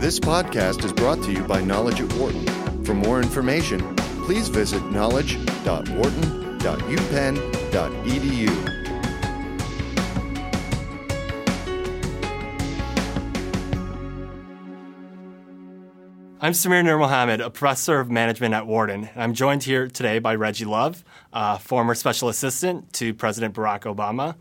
This podcast is brought to you by Knowledge at Wharton. For more information, please visit knowledge.wharton.upenn.edu. I'm Samir Nurmohamed, a professor of management at Wharton. and I'm joined here today by Reggie Love, former special assistant to President Barack Obama.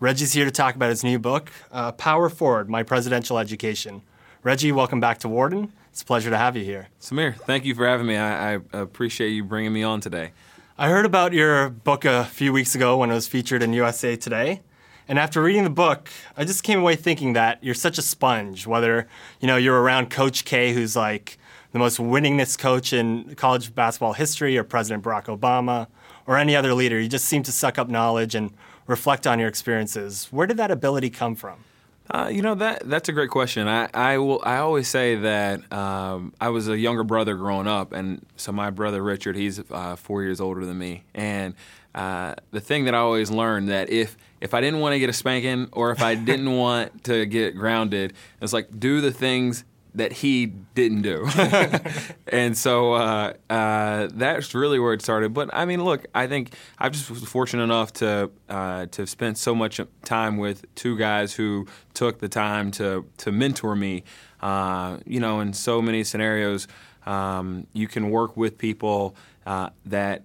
Reggie's here to talk about his new book, uh, Power Forward My Presidential Education. Reggie, welcome back to Wharton. It's a pleasure to have you here. Samir, thank you for having me. I, I appreciate you bringing me on today. I heard about your book a few weeks ago when it was featured in USA Today. And after reading the book, I just came away thinking that you're such a sponge. Whether you know you're around Coach K, who's like the most winningest coach in college basketball history, or President Barack Obama, or any other leader, you just seem to suck up knowledge and reflect on your experiences. Where did that ability come from? Uh, you know that that's a great question. I, I will I always say that um, I was a younger brother growing up, and so my brother Richard, he's uh, four years older than me, and uh, the thing that I always learned that if if I didn't want to get a spanking or if I didn't want to get grounded, it's like do the things that he didn't do. and so uh, uh, that's really where it started. But I mean, look, I think I just was fortunate enough to uh, to spend so much time with two guys who took the time to to mentor me. Uh, you know, in so many scenarios, um, you can work with people uh, that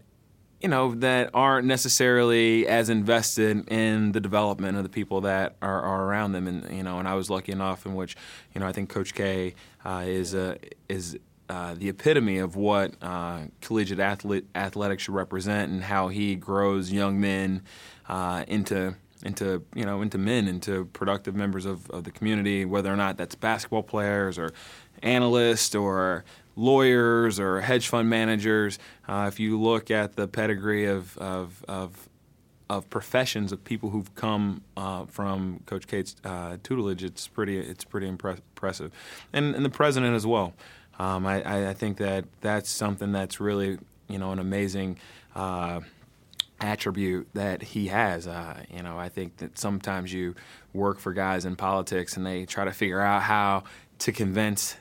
you know, that aren't necessarily as invested in the development of the people that are, are around them. And you know, and I was lucky enough in which, you know, I think Coach K uh, is uh, is uh, the epitome of what uh, collegiate athlete, athletics should represent, and how he grows young men uh, into into you know into men, into productive members of, of the community, whether or not that's basketball players or analysts or lawyers or hedge fund managers. Uh, if you look at the pedigree of, of, of, of professions of people who've come uh, from Coach K's uh, tutelage, it's pretty it's pretty impressive, and, and the president as well. Um, I, I, think that that's something that's really you know an amazing uh, attribute that he has. Uh, you know, I think that sometimes you work for guys in politics and they try to figure out how to convince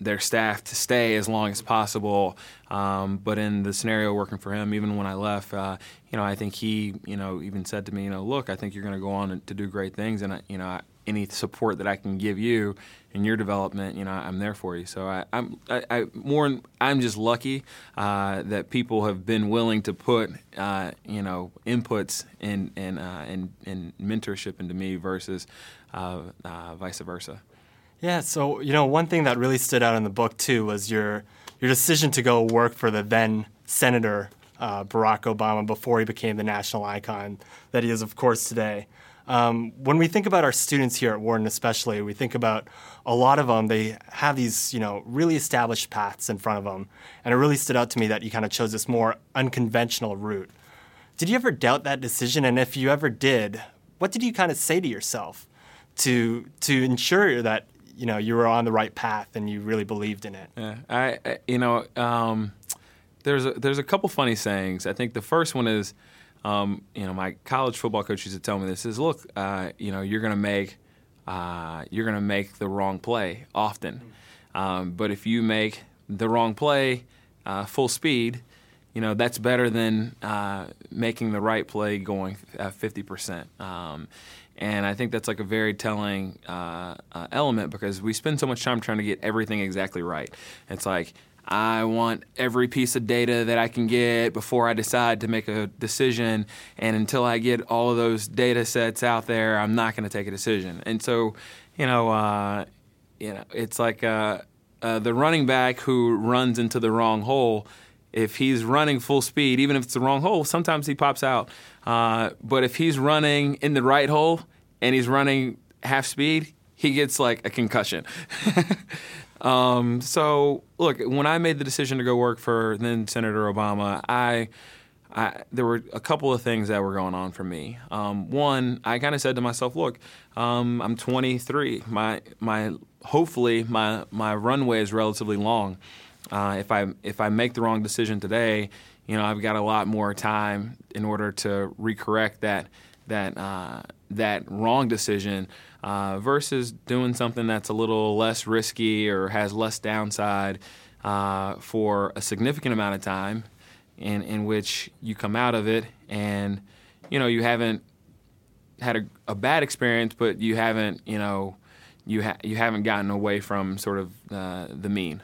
their staff to stay as long as possible. Um, but in the scenario working for him, even when I left, uh, you know, I think he, you know, even said to me, you know, look, I think you're going to go on to do great things, and I, you know, any support that I can give you in your development, you know, I'm there for you. So I, am I, I, more, I'm just lucky uh, that people have been willing to put, uh, you know, inputs and and, uh, and and mentorship into me versus uh, uh, vice versa. Yeah, so you know, one thing that really stood out in the book too was your your decision to go work for the then Senator uh, Barack Obama before he became the national icon that he is, of course, today. Um, when we think about our students here at Wharton, especially, we think about a lot of them. They have these, you know, really established paths in front of them, and it really stood out to me that you kind of chose this more unconventional route. Did you ever doubt that decision? And if you ever did, what did you kind of say to yourself to to ensure that you know you were on the right path and you really believed in it. Yeah, I, I you know um, there's a, there's a couple funny sayings. I think the first one is, um, you know, my college football coach used to tell me this is, look, uh, you know, you're gonna make uh, you're gonna make the wrong play often, um, but if you make the wrong play uh, full speed, you know that's better than uh, making the right play going fifty percent. Um, and I think that's like a very telling uh, uh, element because we spend so much time trying to get everything exactly right. It's like, I want every piece of data that I can get before I decide to make a decision. And until I get all of those data sets out there, I'm not going to take a decision. And so, you know, uh, you know, it's like uh, uh, the running back who runs into the wrong hole. If he's running full speed, even if it's the wrong hole, sometimes he pops out. Uh, but if he's running in the right hole and he's running half speed, he gets like a concussion. um, so look, when I made the decision to go work for then Senator Obama, I, I there were a couple of things that were going on for me. Um, one, I kind of said to myself, look, um, I'm 23. My my hopefully my my runway is relatively long. Uh, if I if I make the wrong decision today, you know, I've got a lot more time in order to recorrect that that uh, that wrong decision uh, versus doing something that's a little less risky or has less downside uh, for a significant amount of time, in in which you come out of it and you know you haven't had a, a bad experience, but you haven't you know you ha- you haven't gotten away from sort of uh, the mean.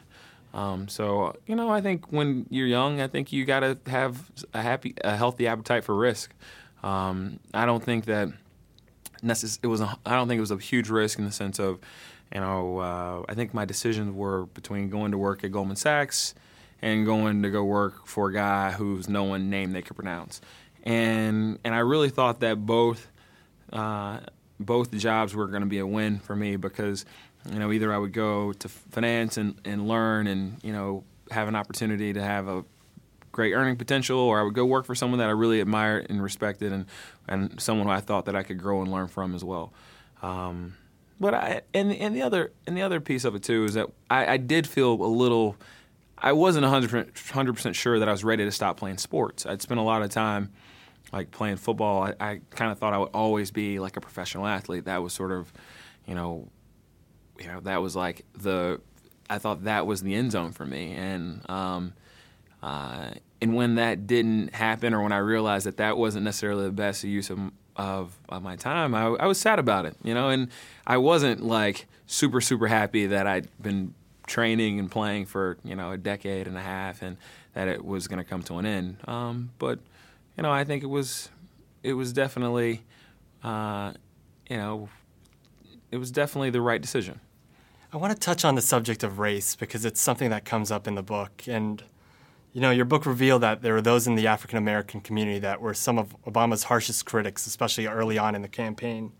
Um, so you know, I think when you're young, I think you got to have a happy, a healthy appetite for risk. Um, I don't think that necess- it was. A, I don't think it was a huge risk in the sense of, you know, uh, I think my decisions were between going to work at Goldman Sachs and going to go work for a guy whose no one name they could pronounce, and and I really thought that both. Uh, both jobs were going to be a win for me because you know either I would go to finance and, and learn and you know have an opportunity to have a great earning potential or I would go work for someone that I really admired and respected and and someone who I thought that I could grow and learn from as well. Um, but I and and the other and the other piece of it too is that I, I did feel a little. I wasn't 100 percent sure that I was ready to stop playing sports. I'd spent a lot of time like playing football. I, I kind of thought I would always be like a professional athlete. That was sort of, you know, you know that was like the. I thought that was the end zone for me, and um, uh, and when that didn't happen, or when I realized that that wasn't necessarily the best use of of, of my time, I, I, was sad about it, you know, and I wasn't like super super happy that I'd been training and playing for you know a decade and a half, and that it was going to come to an end. Um, but you know, I think it was it was definitely uh, you know it was definitely the right decision. I want to touch on the subject of race because it's something that comes up in the book and you know, your book revealed that there were those in the African American community that were some of Obama's harshest critics, especially early on in the campaign.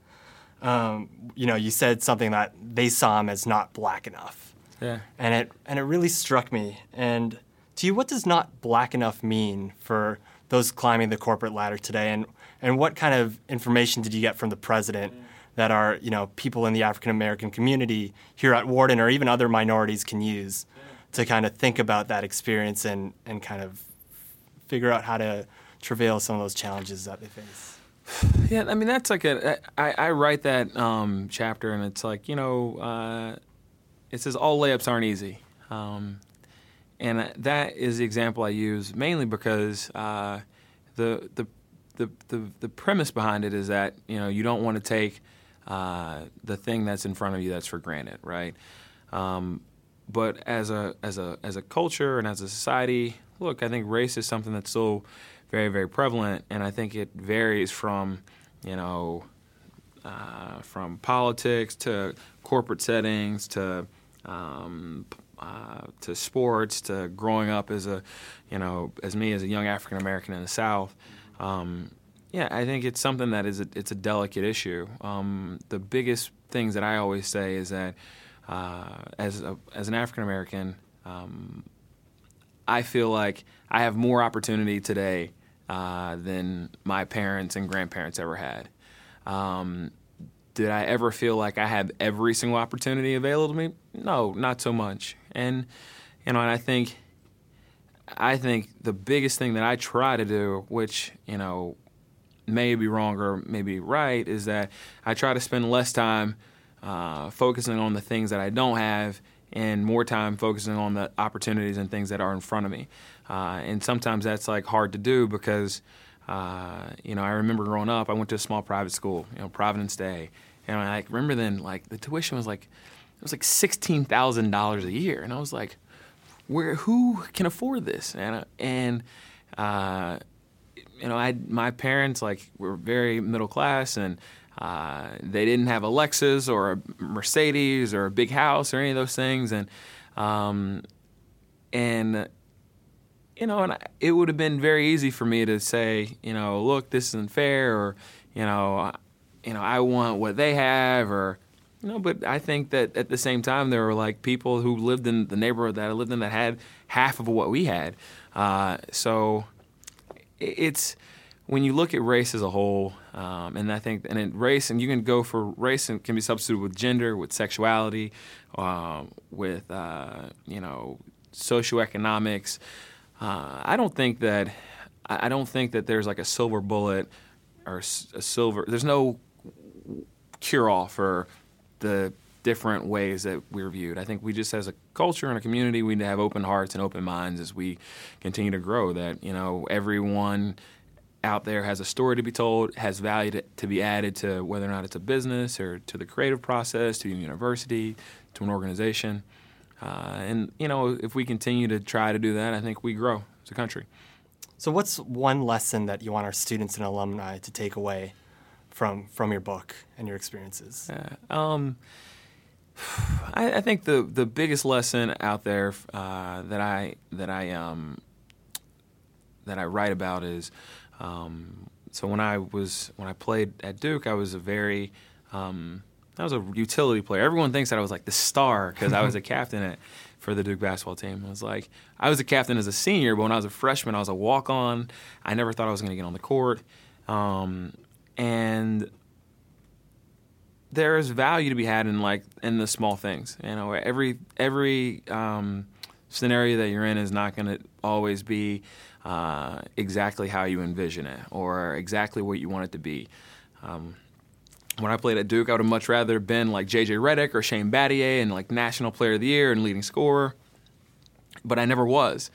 Um, you know, you said something that they saw him as not black enough. Yeah. And it and it really struck me. And to you, what does not black enough mean for those climbing the corporate ladder today? And and what kind of information did you get from the president that are you know people in the African American community here at Wharton or even other minorities can use to kind of think about that experience and, and kind of figure out how to travail some of those challenges that they face. Yeah, I mean that's like a I, I write that um, chapter and it's like you know uh, it says all layups aren't easy, um, and that is the example I use mainly because uh, the, the the the the premise behind it is that you know you don't want to take uh, the thing that's in front of you that's for granted, right? Um, but as a as a as a culture and as a society, look, I think race is something that's still very very prevalent, and I think it varies from you know uh, from politics to corporate settings to um, uh, to sports to growing up as a you know as me as a young African American in the South. Um, yeah, I think it's something that is a, it's a delicate issue. Um, the biggest things that I always say is that uh, as a, as an African American, um, I feel like I have more opportunity today uh, than my parents and grandparents ever had. Um, did I ever feel like I had every single opportunity available to me? No, not so much. And you know, and I think I think the biggest thing that I try to do, which you know may be wrong or maybe right, is that I try to spend less time uh, focusing on the things that I don't have and more time focusing on the opportunities and things that are in front of me. Uh, and sometimes that's like hard to do because, uh, you know, I remember growing up, I went to a small private school, you know, Providence Day. And I remember then, like, the tuition was like, it was like $16,000 a year. And I was like, where, who can afford this? And, and, uh, you know, I, my parents, like, were very middle class and, uh, they didn't have a Lexus or a Mercedes or a big house or any of those things, and um, and you know, and it would have been very easy for me to say, you know, look, this isn't fair, or you know, you know, I want what they have, or you know, but I think that at the same time there were like people who lived in the neighborhood that I lived in that had half of what we had, uh, so it's when you look at race as a whole, um, and I think and race, and you can go for race and can be substituted with gender, with sexuality, um, with uh, you know socioeconomics. Uh, I don't think that I don't think that there's like a silver bullet or a silver. There's no cure all for the different ways that we're viewed. I think we just as a culture and a community, we need to have open hearts and open minds as we continue to grow. That you know everyone out there has a story to be told, has value to, to be added to whether or not it's a business or to the creative process, to a university, to an organization. Uh, and you know, if we continue to try to do that, I think we grow as a country. So, what's one lesson that you want our students and alumni to take away from from your book and your experiences? Yeah. Um, I, I, think the the biggest lesson out there uh, that I that I um, that I write about is um, so when I was when I played at Duke, I was a very um, I was a utility player. Everyone thinks that I was like the star because I was a captain at, for the Duke basketball team. I was like I was a captain as a senior, but when I was a freshman, I was a walk on. I never thought I was going to get on the court, um, and there is value to be had in like in the small things. You know, every every um, scenario that you're in is not going to always be uh, exactly how you envision it or exactly what you want it to be. Um, when I played at Duke, I would have much rather been like J.J. Redick or Shane Battier and like National Player of the Year and leading scorer, but I never was.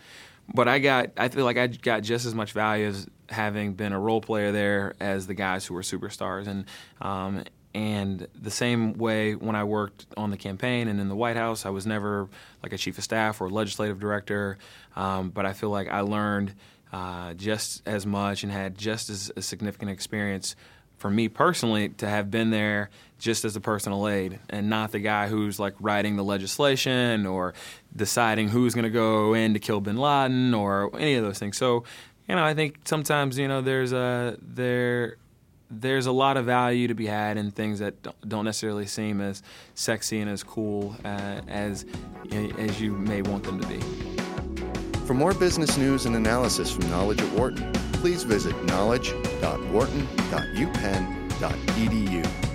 But I got, I feel like I got just as much value as having been a role player there as the guys who were superstars. And um, and the same way when I worked on the campaign and in the White House, I was never like a chief of staff or legislative director, um, but I feel like I learned uh, just as much and had just as a significant experience for me personally to have been there just as a personal aide and not the guy who's like writing the legislation or deciding who's going to go in to kill bin Laden or any of those things. So, you know, I think sometimes, you know, there's a, there, there's a lot of value to be had in things that don't necessarily seem as sexy and as cool uh, as as you may want them to be. For more business news and analysis from Knowledge at Wharton, please visit knowledge.wharton.upenn.edu.